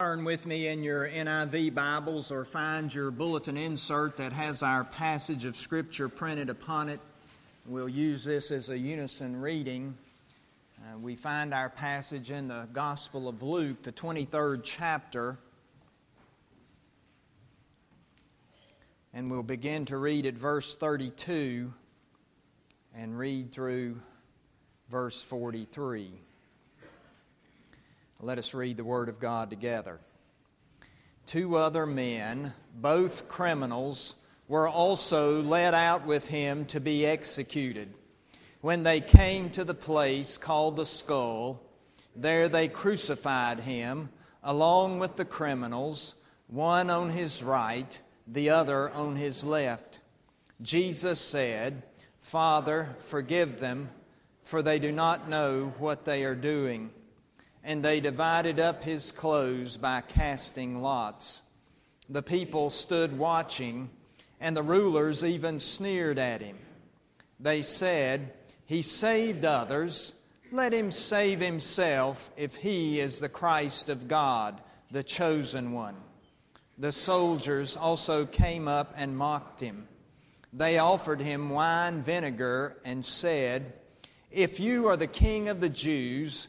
Turn with me in your NIV Bibles or find your bulletin insert that has our passage of Scripture printed upon it. We'll use this as a unison reading. Uh, we find our passage in the Gospel of Luke, the 23rd chapter. And we'll begin to read at verse 32 and read through verse 43. Let us read the Word of God together. Two other men, both criminals, were also led out with him to be executed. When they came to the place called the skull, there they crucified him along with the criminals, one on his right, the other on his left. Jesus said, Father, forgive them, for they do not know what they are doing and they divided up his clothes by casting lots. The people stood watching, and the rulers even sneered at him. They said, He saved others. Let him save himself if he is the Christ of God, the chosen one. The soldiers also came up and mocked him. They offered him wine vinegar and said, If you are the king of the Jews,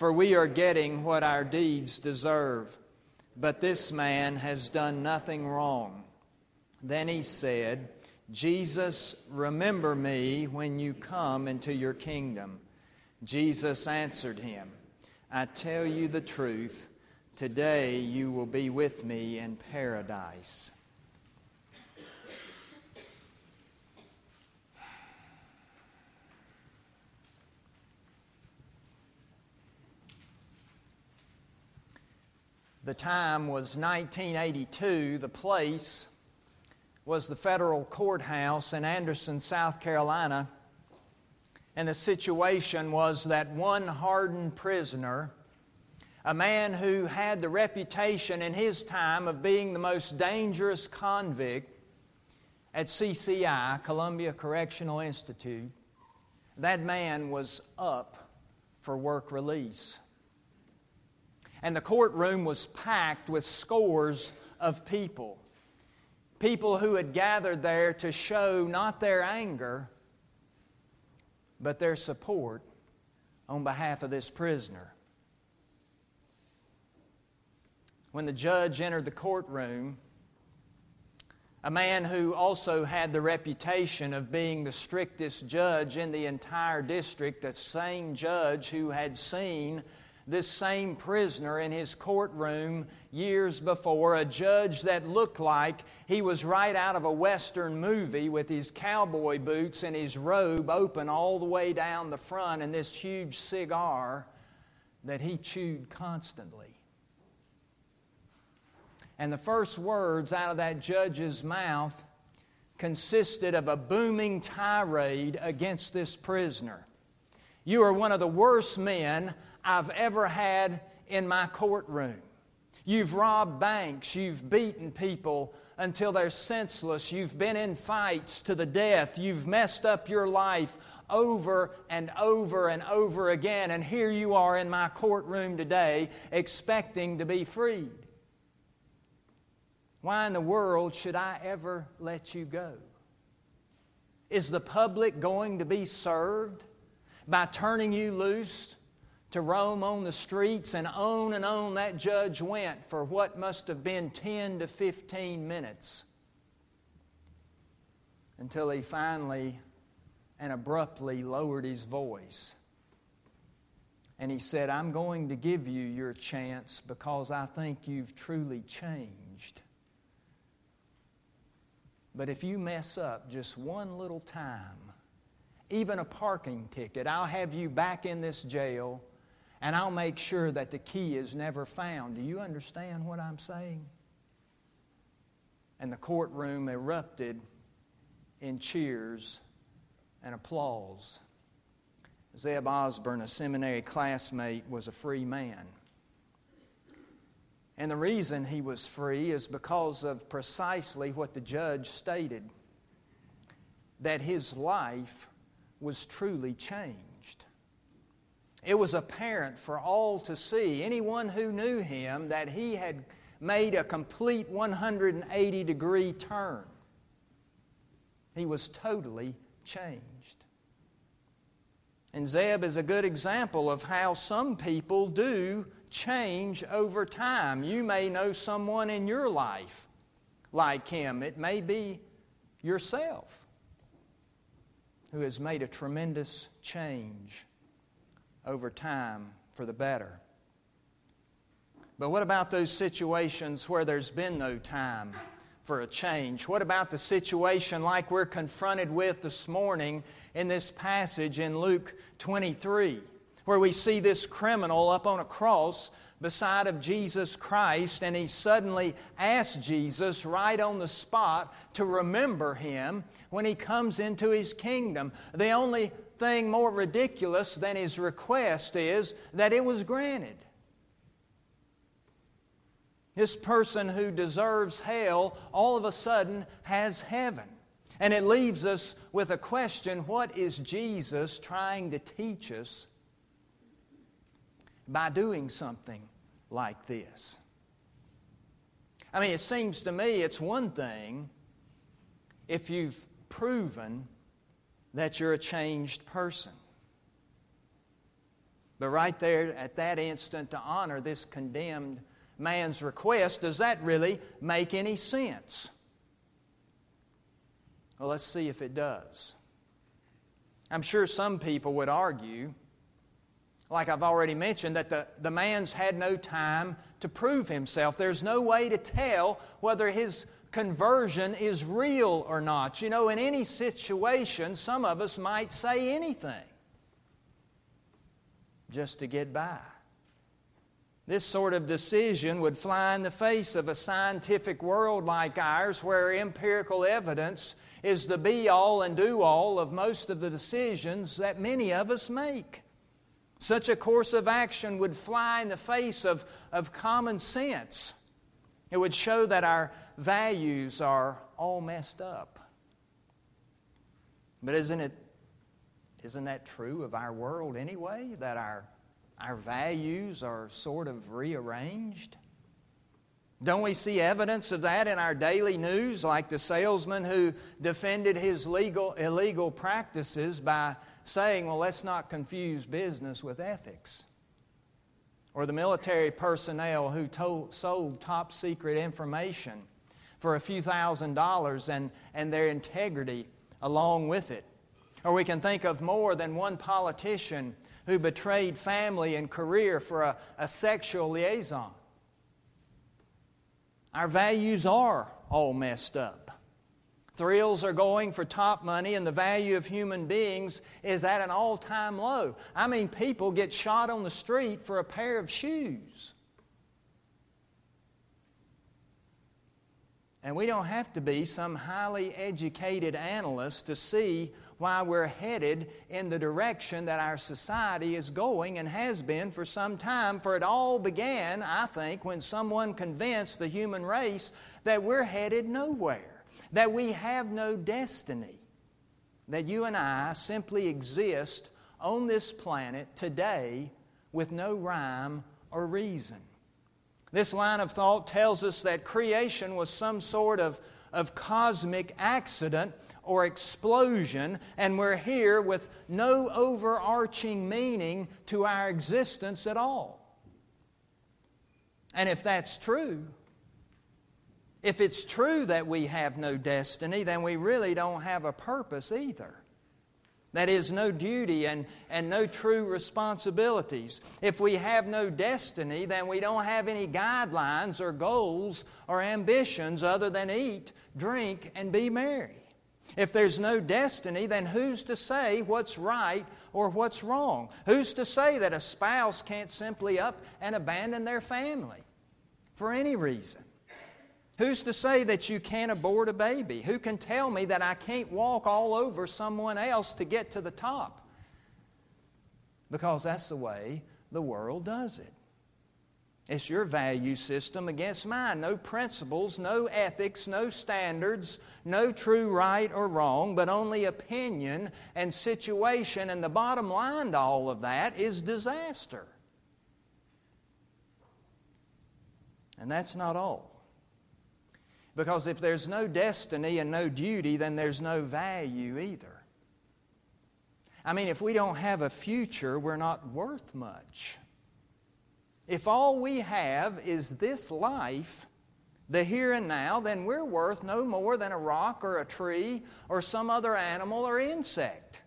for we are getting what our deeds deserve. But this man has done nothing wrong. Then he said, Jesus, remember me when you come into your kingdom. Jesus answered him, I tell you the truth, today you will be with me in paradise. The time was 1982. The place was the federal courthouse in Anderson, South Carolina. And the situation was that one hardened prisoner, a man who had the reputation in his time of being the most dangerous convict at CCI, Columbia Correctional Institute, that man was up for work release and the courtroom was packed with scores of people. People who had gathered there to show not their anger, but their support on behalf of this prisoner. When the judge entered the courtroom, a man who also had the reputation of being the strictest judge in the entire district, a same judge who had seen this same prisoner in his courtroom years before, a judge that looked like he was right out of a Western movie with his cowboy boots and his robe open all the way down the front and this huge cigar that he chewed constantly. And the first words out of that judge's mouth consisted of a booming tirade against this prisoner. You are one of the worst men I've ever had in my courtroom. You've robbed banks, you've beaten people until they're senseless, you've been in fights to the death, you've messed up your life over and over and over again, and here you are in my courtroom today expecting to be freed. Why in the world should I ever let you go? Is the public going to be served by turning you loose to roam on the streets, and on and on that judge went for what must have been 10 to 15 minutes until he finally and abruptly lowered his voice. And he said, I'm going to give you your chance because I think you've truly changed. But if you mess up just one little time, even a parking ticket, I'll have you back in this jail and I'll make sure that the key is never found. Do you understand what I'm saying? And the courtroom erupted in cheers and applause. Zeb Osborne, a seminary classmate, was a free man. And the reason he was free is because of precisely what the judge stated that his life was truly changed. It was apparent for all to see, anyone who knew him, that he had made a complete 180 degree turn. He was totally changed. And Zeb is a good example of how some people do change over time. You may know someone in your life like him, it may be yourself who has made a tremendous change over time for the better. But what about those situations where there's been no time for a change? What about the situation like we're confronted with this morning in this passage in Luke 23, where we see this criminal up on a cross beside of Jesus Christ, and he suddenly asks Jesus right on the spot to remember him when he comes into his kingdom. The only thing more ridiculous than his request is that it was granted. This person who deserves hell all of a sudden has heaven. And it leaves us with a question what is Jesus trying to teach us by doing something like this. I mean, it seems to me it's one thing if you've proven that you're a changed person. But right there at that instant, to honor this condemned man's request, does that really make any sense? Well, let's see if it does. I'm sure some people would argue like I've already mentioned, that the, the man's had no time to prove himself. There's no way to tell whether his conversion is real or not. You know, in any situation, some of us might say anything just to get by. This sort of decision would fly in the face of a scientific world like ours where empirical evidence is the be all and do all of most of the decisions that many of us make. Such a course of action would fly in the face of, of common sense. It would show that our values are all messed up. But isn't it isn't that true of our world anyway? That our, our values are sort of rearranged? Don't we see evidence of that in our daily news, like the salesman who defended his legal, illegal practices by saying, well, let's not confuse business with ethics. Or the military personnel who told, sold top secret information for a few thousand dollars and, and their integrity along with it. Or we can think of more than one politician who betrayed family and career for a, a sexual liaison. Our values are all messed up. Thrills are going for top money, and the value of human beings is at an all time low. I mean, people get shot on the street for a pair of shoes. And we don't have to be some highly educated analyst to see why we're headed in the direction that our society is going and has been for some time. For it all began, I think, when someone convinced the human race that we're headed nowhere that we have no destiny, that you and I simply exist on this planet today with no rhyme or reason. This line of thought tells us that creation was some sort of, of cosmic accident or explosion, and we're here with no overarching meaning to our existence at all. And if that's true, if it's true that we have no destiny, then we really don't have a purpose either. That is, no duty and, and no true responsibilities. If we have no destiny, then we don't have any guidelines or goals or ambitions other than eat, drink, and be merry. If there's no destiny, then who's to say what's right or what's wrong? Who's to say that a spouse can't simply up and abandon their family for any reason? Who's to say that you can't abort a baby? Who can tell me that I can't walk all over someone else to get to the top? Because that's the way the world does it. It's your value system against mine. No principles, no ethics, no standards, no true right or wrong, but only opinion and situation. And the bottom line to all of that is disaster. And that's not all. Because if there's no destiny and no duty, then there's no value either. I mean, if we don't have a future, we're not worth much. If all we have is this life, the here and now, then we're worth no more than a rock or a tree or some other animal or insect.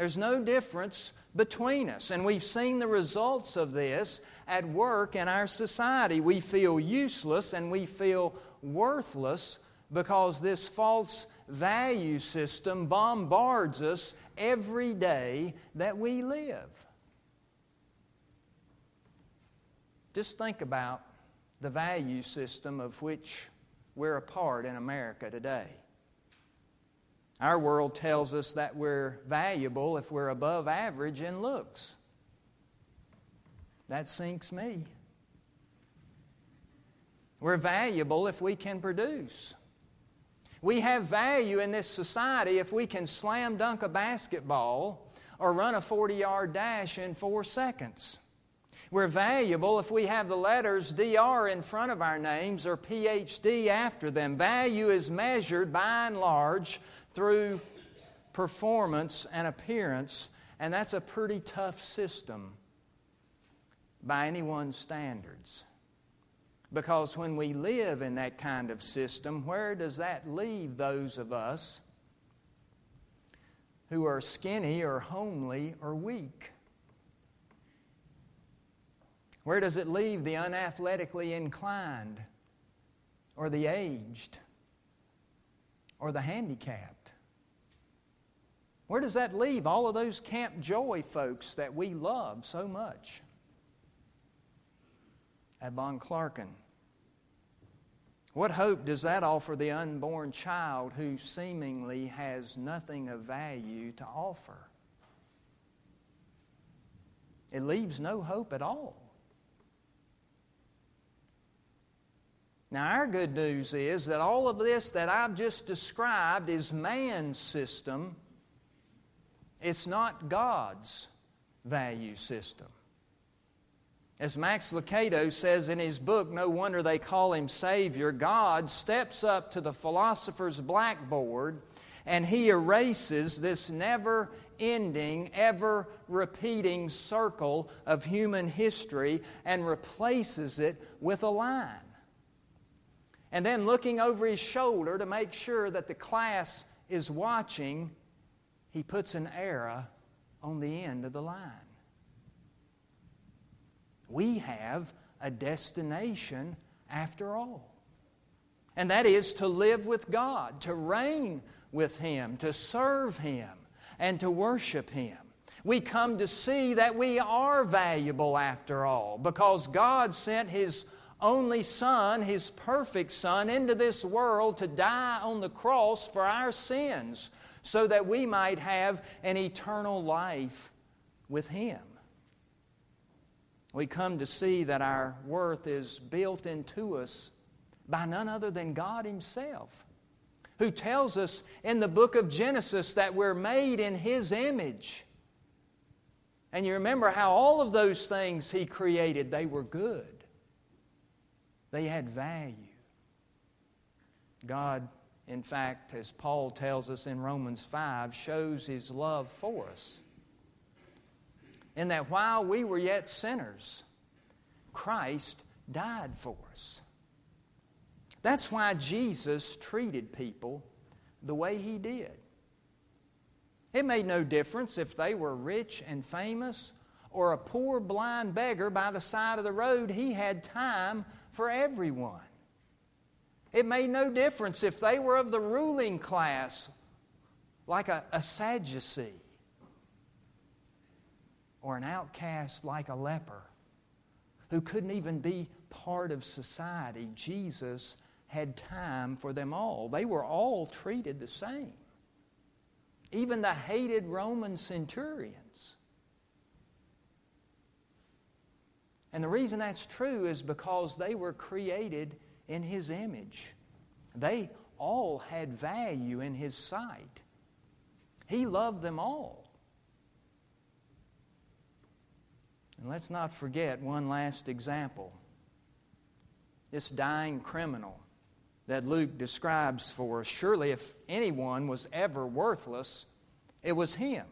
There's no difference between us. And we've seen the results of this at work in our society. We feel useless and we feel worthless because this false value system bombards us every day that we live. Just think about the value system of which we're a part in America today. Our world tells us that we're valuable if we're above average in looks. That sinks me. We're valuable if we can produce. We have value in this society if we can slam dunk a basketball or run a 40 yard dash in four seconds. We're valuable if we have the letters DR in front of our names or PhD after them. Value is measured by and large through performance and appearance, and that's a pretty tough system by anyone's standards. Because when we live in that kind of system, where does that leave those of us who are skinny or homely or weak? Where does it leave the unathletically inclined or the aged or the handicapped? Where does that leave all of those Camp Joy folks that we love so much? At Von Clarken. What hope does that offer the unborn child who seemingly has nothing of value to offer? It leaves no hope at all. Now, our good news is that all of this that I've just described is man's system, it's not God's value system. As Max Lucado says in his book, No Wonder They Call Him Savior, God steps up to the philosopher's blackboard and he erases this never ending, ever repeating circle of human history and replaces it with a line. And then looking over his shoulder to make sure that the class is watching, he puts an arrow on the end of the line. We have a destination after all. And that is to live with God, to reign with Him, to serve Him, and to worship Him. We come to see that we are valuable after all because God sent His only Son, His perfect Son, into this world to die on the cross for our sins so that we might have an eternal life with Him. We come to see that our worth is built into us by none other than God Himself, who tells us in the book of Genesis that we're made in His image. And you remember how all of those things He created, they were good. They had value. God, in fact, as Paul tells us in Romans 5, shows His love for us in that while we were yet sinners, Christ died for us. That's why Jesus treated people the way he did. It made no difference if they were rich and famous or a poor blind beggar by the side of the road, he had time for everyone. It made no difference if they were of the ruling class, like a, a Sadducee or an outcast like a leper who couldn't even be part of society. Jesus had time for them all. They were all treated the same. Even the hated Roman centurions. And the reason that's true is because they were created in His image. They all had value in His sight. He loved them all. And let's not forget one last example. This dying criminal that Luke describes for us. Surely, if anyone was ever worthless, it was him.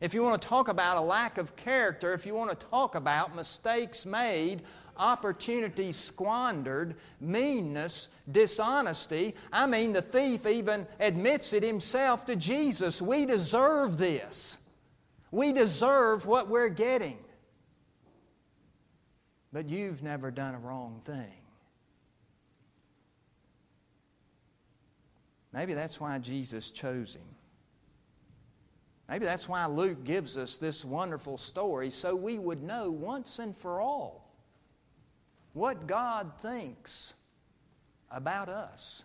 If you want to talk about a lack of character, if you want to talk about mistakes made, opportunities squandered, meanness, dishonesty, I mean, the thief even admits it himself to Jesus. We deserve this. We deserve what we're getting. But you've never done a wrong thing. Maybe that's why Jesus chose him. Maybe that's why Luke gives us this wonderful story so we would know once and for all what God thinks about us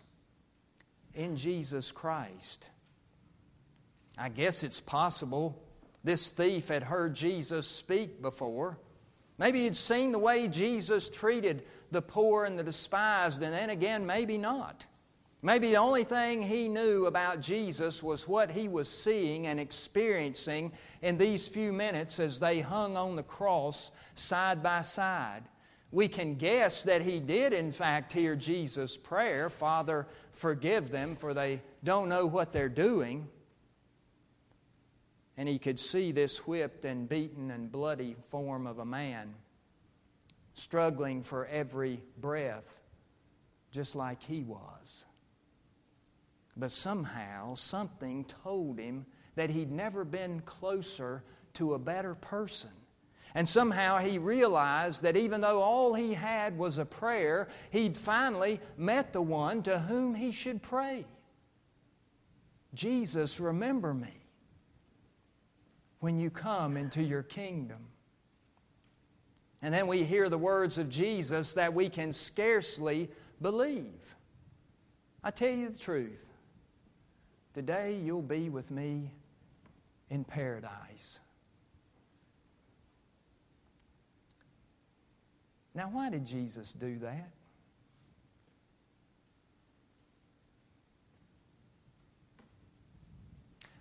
in Jesus Christ. I guess it's possible this thief had heard Jesus speak before. Maybe he'd seen the way Jesus treated the poor and the despised, and then again, maybe not. Maybe the only thing he knew about Jesus was what he was seeing and experiencing in these few minutes as they hung on the cross side by side. We can guess that he did, in fact, hear Jesus' prayer Father, forgive them, for they don't know what they're doing. And he could see this whipped and beaten and bloody form of a man struggling for every breath, just like he was. But somehow, something told him that he'd never been closer to a better person. And somehow he realized that even though all he had was a prayer, he'd finally met the one to whom he should pray. Jesus, remember me when you come into your kingdom. And then we hear the words of Jesus that we can scarcely believe. I tell you the truth. Today you'll be with me in paradise. Now, why did Jesus do that?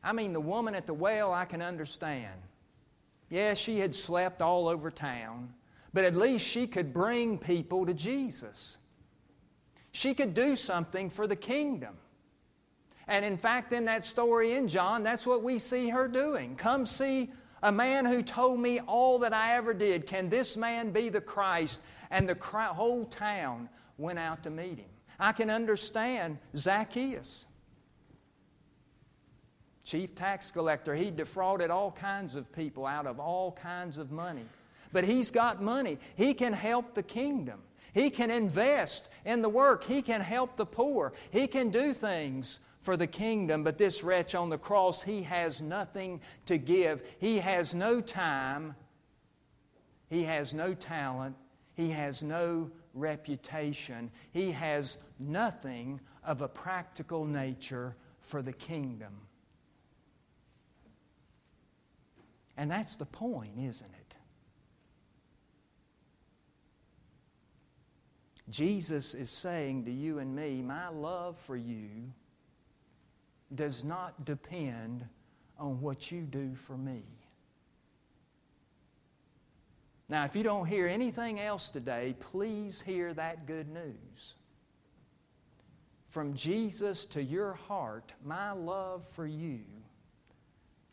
I mean, the woman at the well, I can understand. Yeah, she had slept all over town, but at least she could bring people to Jesus. She could do something for the kingdom. And in fact, in that story in John, that's what we see her doing. Come see a man who told me all that I ever did. Can this man be the Christ? And the whole town went out to meet him. I can understand Zacchaeus, chief tax collector. He defrauded all kinds of people out of all kinds of money. But he's got money, he can help the kingdom. He can invest in the work. He can help the poor. He can do things for the kingdom, but this wretch on the cross, he has nothing to give. He has no time, he has no talent, he has no reputation, he has nothing of a practical nature for the kingdom. And that's the point, isn't it? Jesus is saying to you and me, My love for you does not depend on what you do for me. Now, if you don't hear anything else today, please hear that good news. From Jesus to your heart, my love for you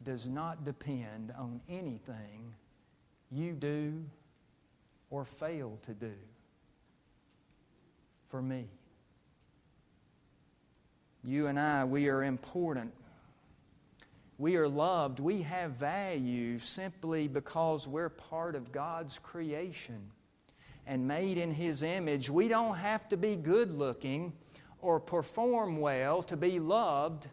does not depend on anything you do or fail to do for me. You and I, we are important. We are loved. We have value simply because we're part of God's creation and made in His image. We don't have to be good looking or perform well to be loved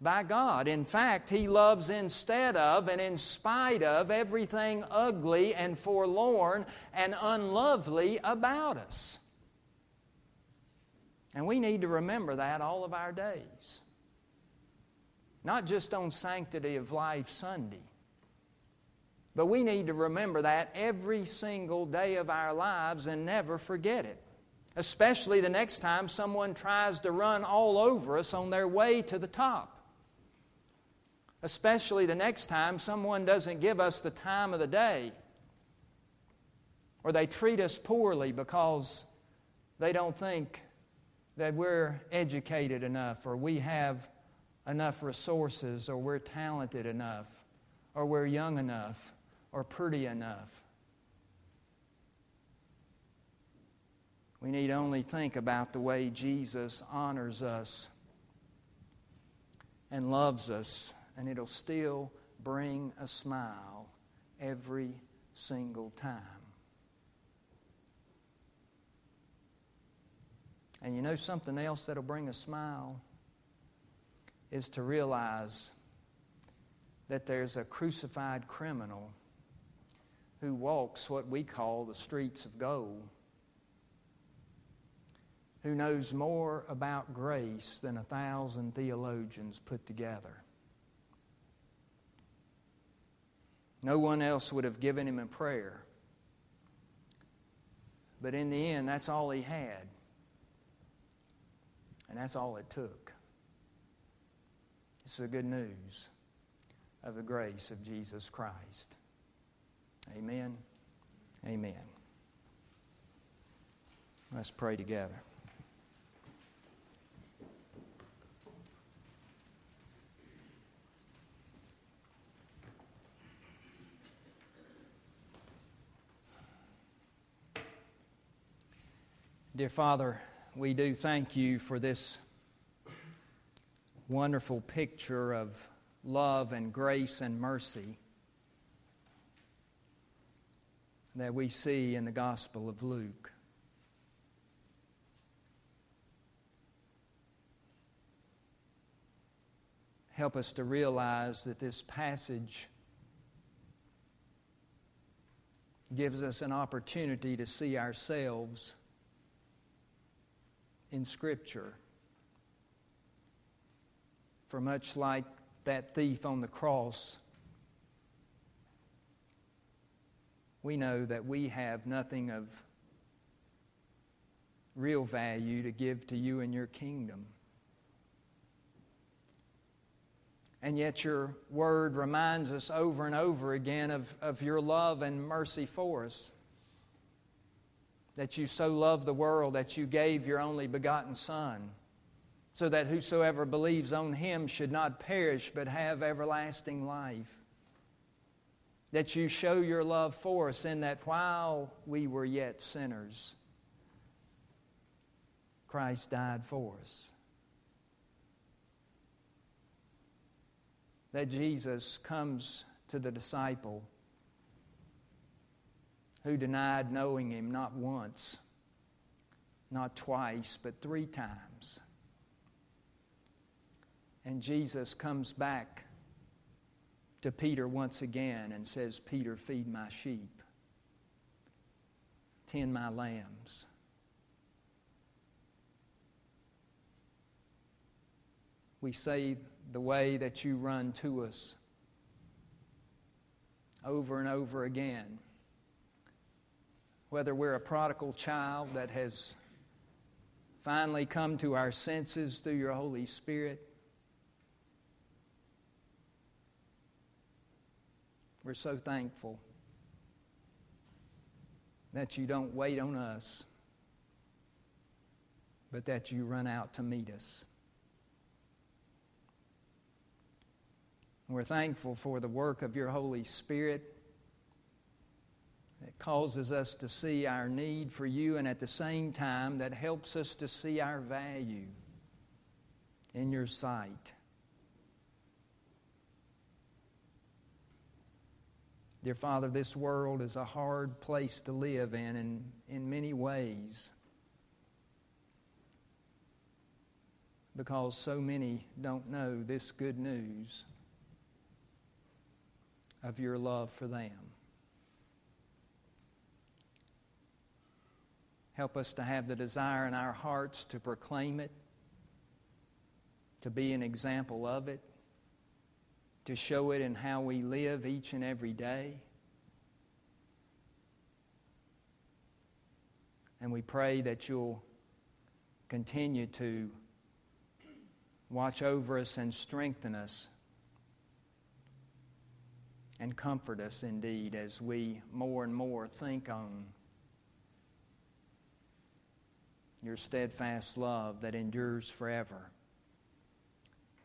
by God. In fact, He loves instead of and in spite of everything ugly and forlorn and unlovely about us. And we need to remember that all of our days. Not just on Sanctity of Life Sunday, but we need to remember that every single day of our lives and never forget it especially the next time someone tries to run all over us on their way to the top especially the next time someone doesn't give us the time of the day or they treat us poorly because they don't think that we're educated enough or we have enough resources or we're talented enough or we're young enough or pretty enough. We need only think about the way Jesus honors us and loves us and it'll still bring a smile every single time. And you know something else that'll bring a smile? Is to realize that there's a crucified criminal who walks what we call the streets of gold, who knows more about grace than a thousand theologians put together. No one else would have given him a prayer. But in the end, that's all he had. And that's all it took. It's the good news of the grace of Jesus Christ. Amen. Amen. Let's pray together. Dear Father, we do thank you for this wonderful picture of love and grace and mercy that we see in the Gospel of Luke. Help us to realize that this passage gives us an opportunity to see ourselves in Scripture. For much like that thief on the cross, we know that we have nothing of real value to give to you and your kingdom. And yet, your word reminds us over and over again of, of your love and mercy for us that you so loved the world that you gave your only begotten Son, so that whosoever believes on him should not perish but have everlasting life. That you show your love for us in that while we were yet sinners, Christ died for us. That Jesus comes to the disciple who denied knowing him not once, not twice, but three times. And Jesus comes back to Peter once again and says, Peter, feed my sheep, tend my lambs. We say the way that you run to us over and over again whether we're a prodigal child that has finally come to our senses through your Holy Spirit. We're so thankful that you don't wait on us, but that you run out to meet us. We're thankful for the work of your Holy Spirit it causes us to see our need for you, and at the same time, that helps us to see our value in your sight. Dear Father, this world is a hard place to live in in, in many ways. because so many don't know this good news of your love for them. Help us to have the desire in our hearts to proclaim it, to be an example of it, to show it in how we live each and every day. And we pray that you'll continue to watch over us and strengthen us and comfort us indeed as we more and more think on your steadfast love that endures forever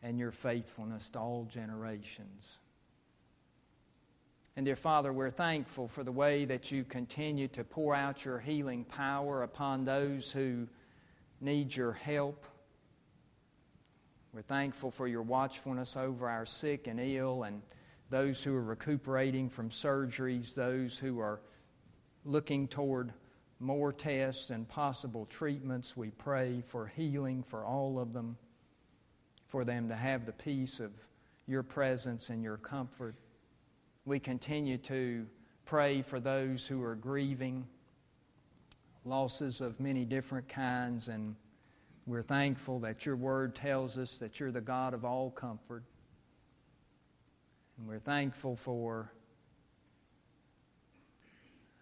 and your faithfulness to all generations. And dear Father, we're thankful for the way that you continue to pour out your healing power upon those who need your help. We're thankful for your watchfulness over our sick and ill and those who are recuperating from surgeries, those who are looking toward more tests and possible treatments. We pray for healing for all of them, for them to have the peace of your presence and your comfort. We continue to pray for those who are grieving losses of many different kinds, and we're thankful that your word tells us that you're the God of all comfort. And we're thankful for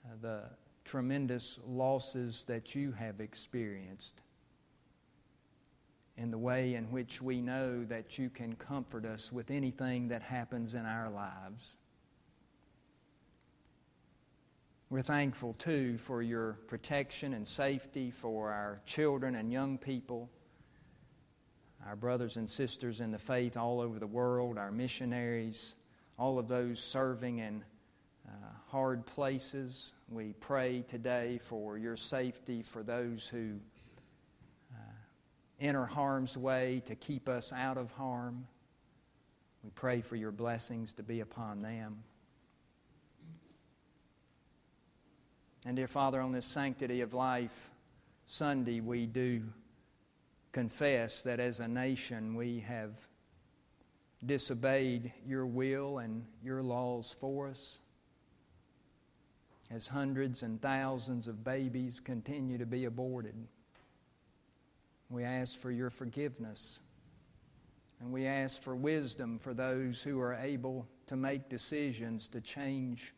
uh, the tremendous losses that you have experienced and the way in which we know that you can comfort us with anything that happens in our lives. We're thankful too for your protection and safety for our children and young people, our brothers and sisters in the faith all over the world, our missionaries, all of those serving in uh, hard places. We pray today for your safety for those who uh, enter harm's way to keep us out of harm. We pray for your blessings to be upon them. And dear Father, on this Sanctity of Life Sunday, we do confess that as a nation we have disobeyed your will and your laws for us. As hundreds and thousands of babies continue to be aborted, we ask for your forgiveness. And we ask for wisdom for those who are able to make decisions to change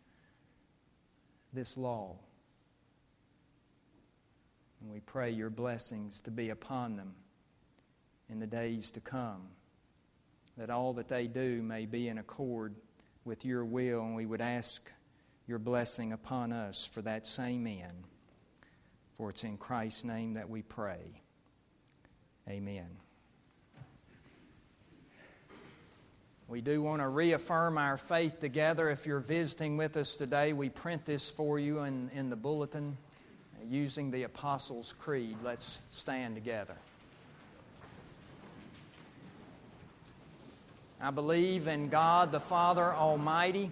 this law. And we pray your blessings to be upon them in the days to come, that all that they do may be in accord with your will, and we would ask your blessing upon us for that same end. For it's in Christ's name that we pray. Amen. We do want to reaffirm our faith together. If you're visiting with us today, we print this for you in, in the bulletin using the Apostles' Creed. Let's stand together. I believe in God the Father Almighty,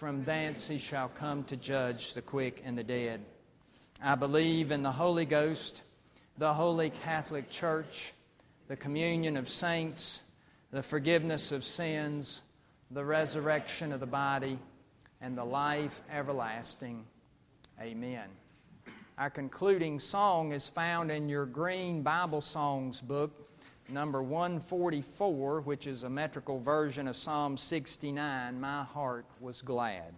From thence he shall come to judge the quick and the dead. I believe in the Holy Ghost, the holy Catholic Church, the communion of saints, the forgiveness of sins, the resurrection of the body, and the life everlasting. Amen. Our concluding song is found in your green Bible Songs book, number 144, which is a metrical version of Psalm 69. My heart was glad.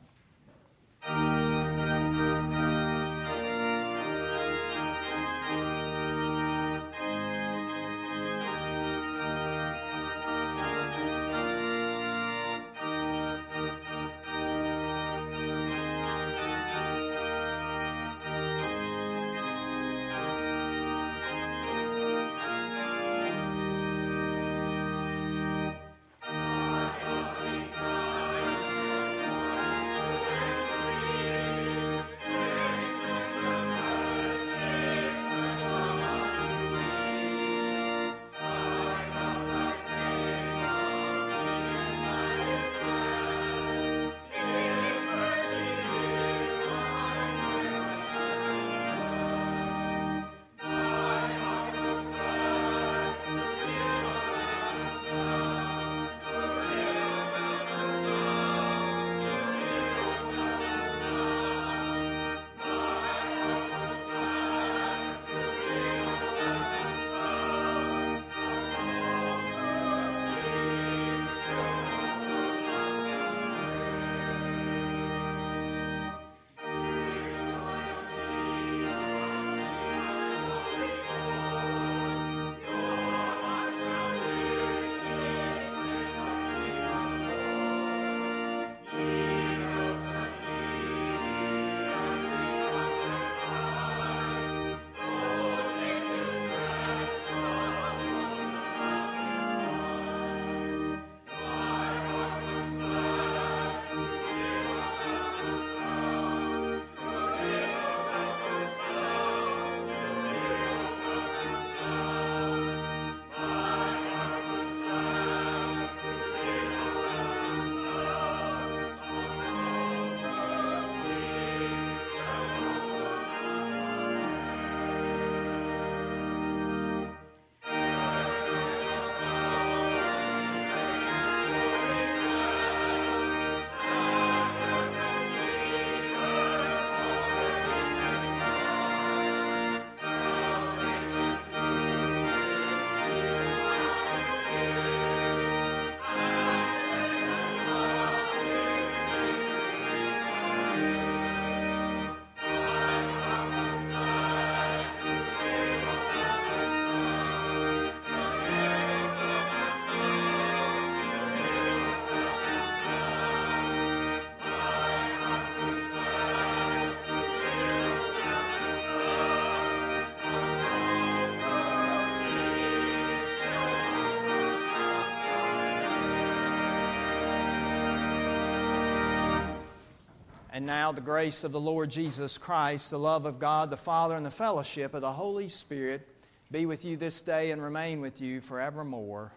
And now the grace of the Lord Jesus Christ, the love of God the Father, and the fellowship of the Holy Spirit be with you this day and remain with you forevermore.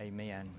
Amen.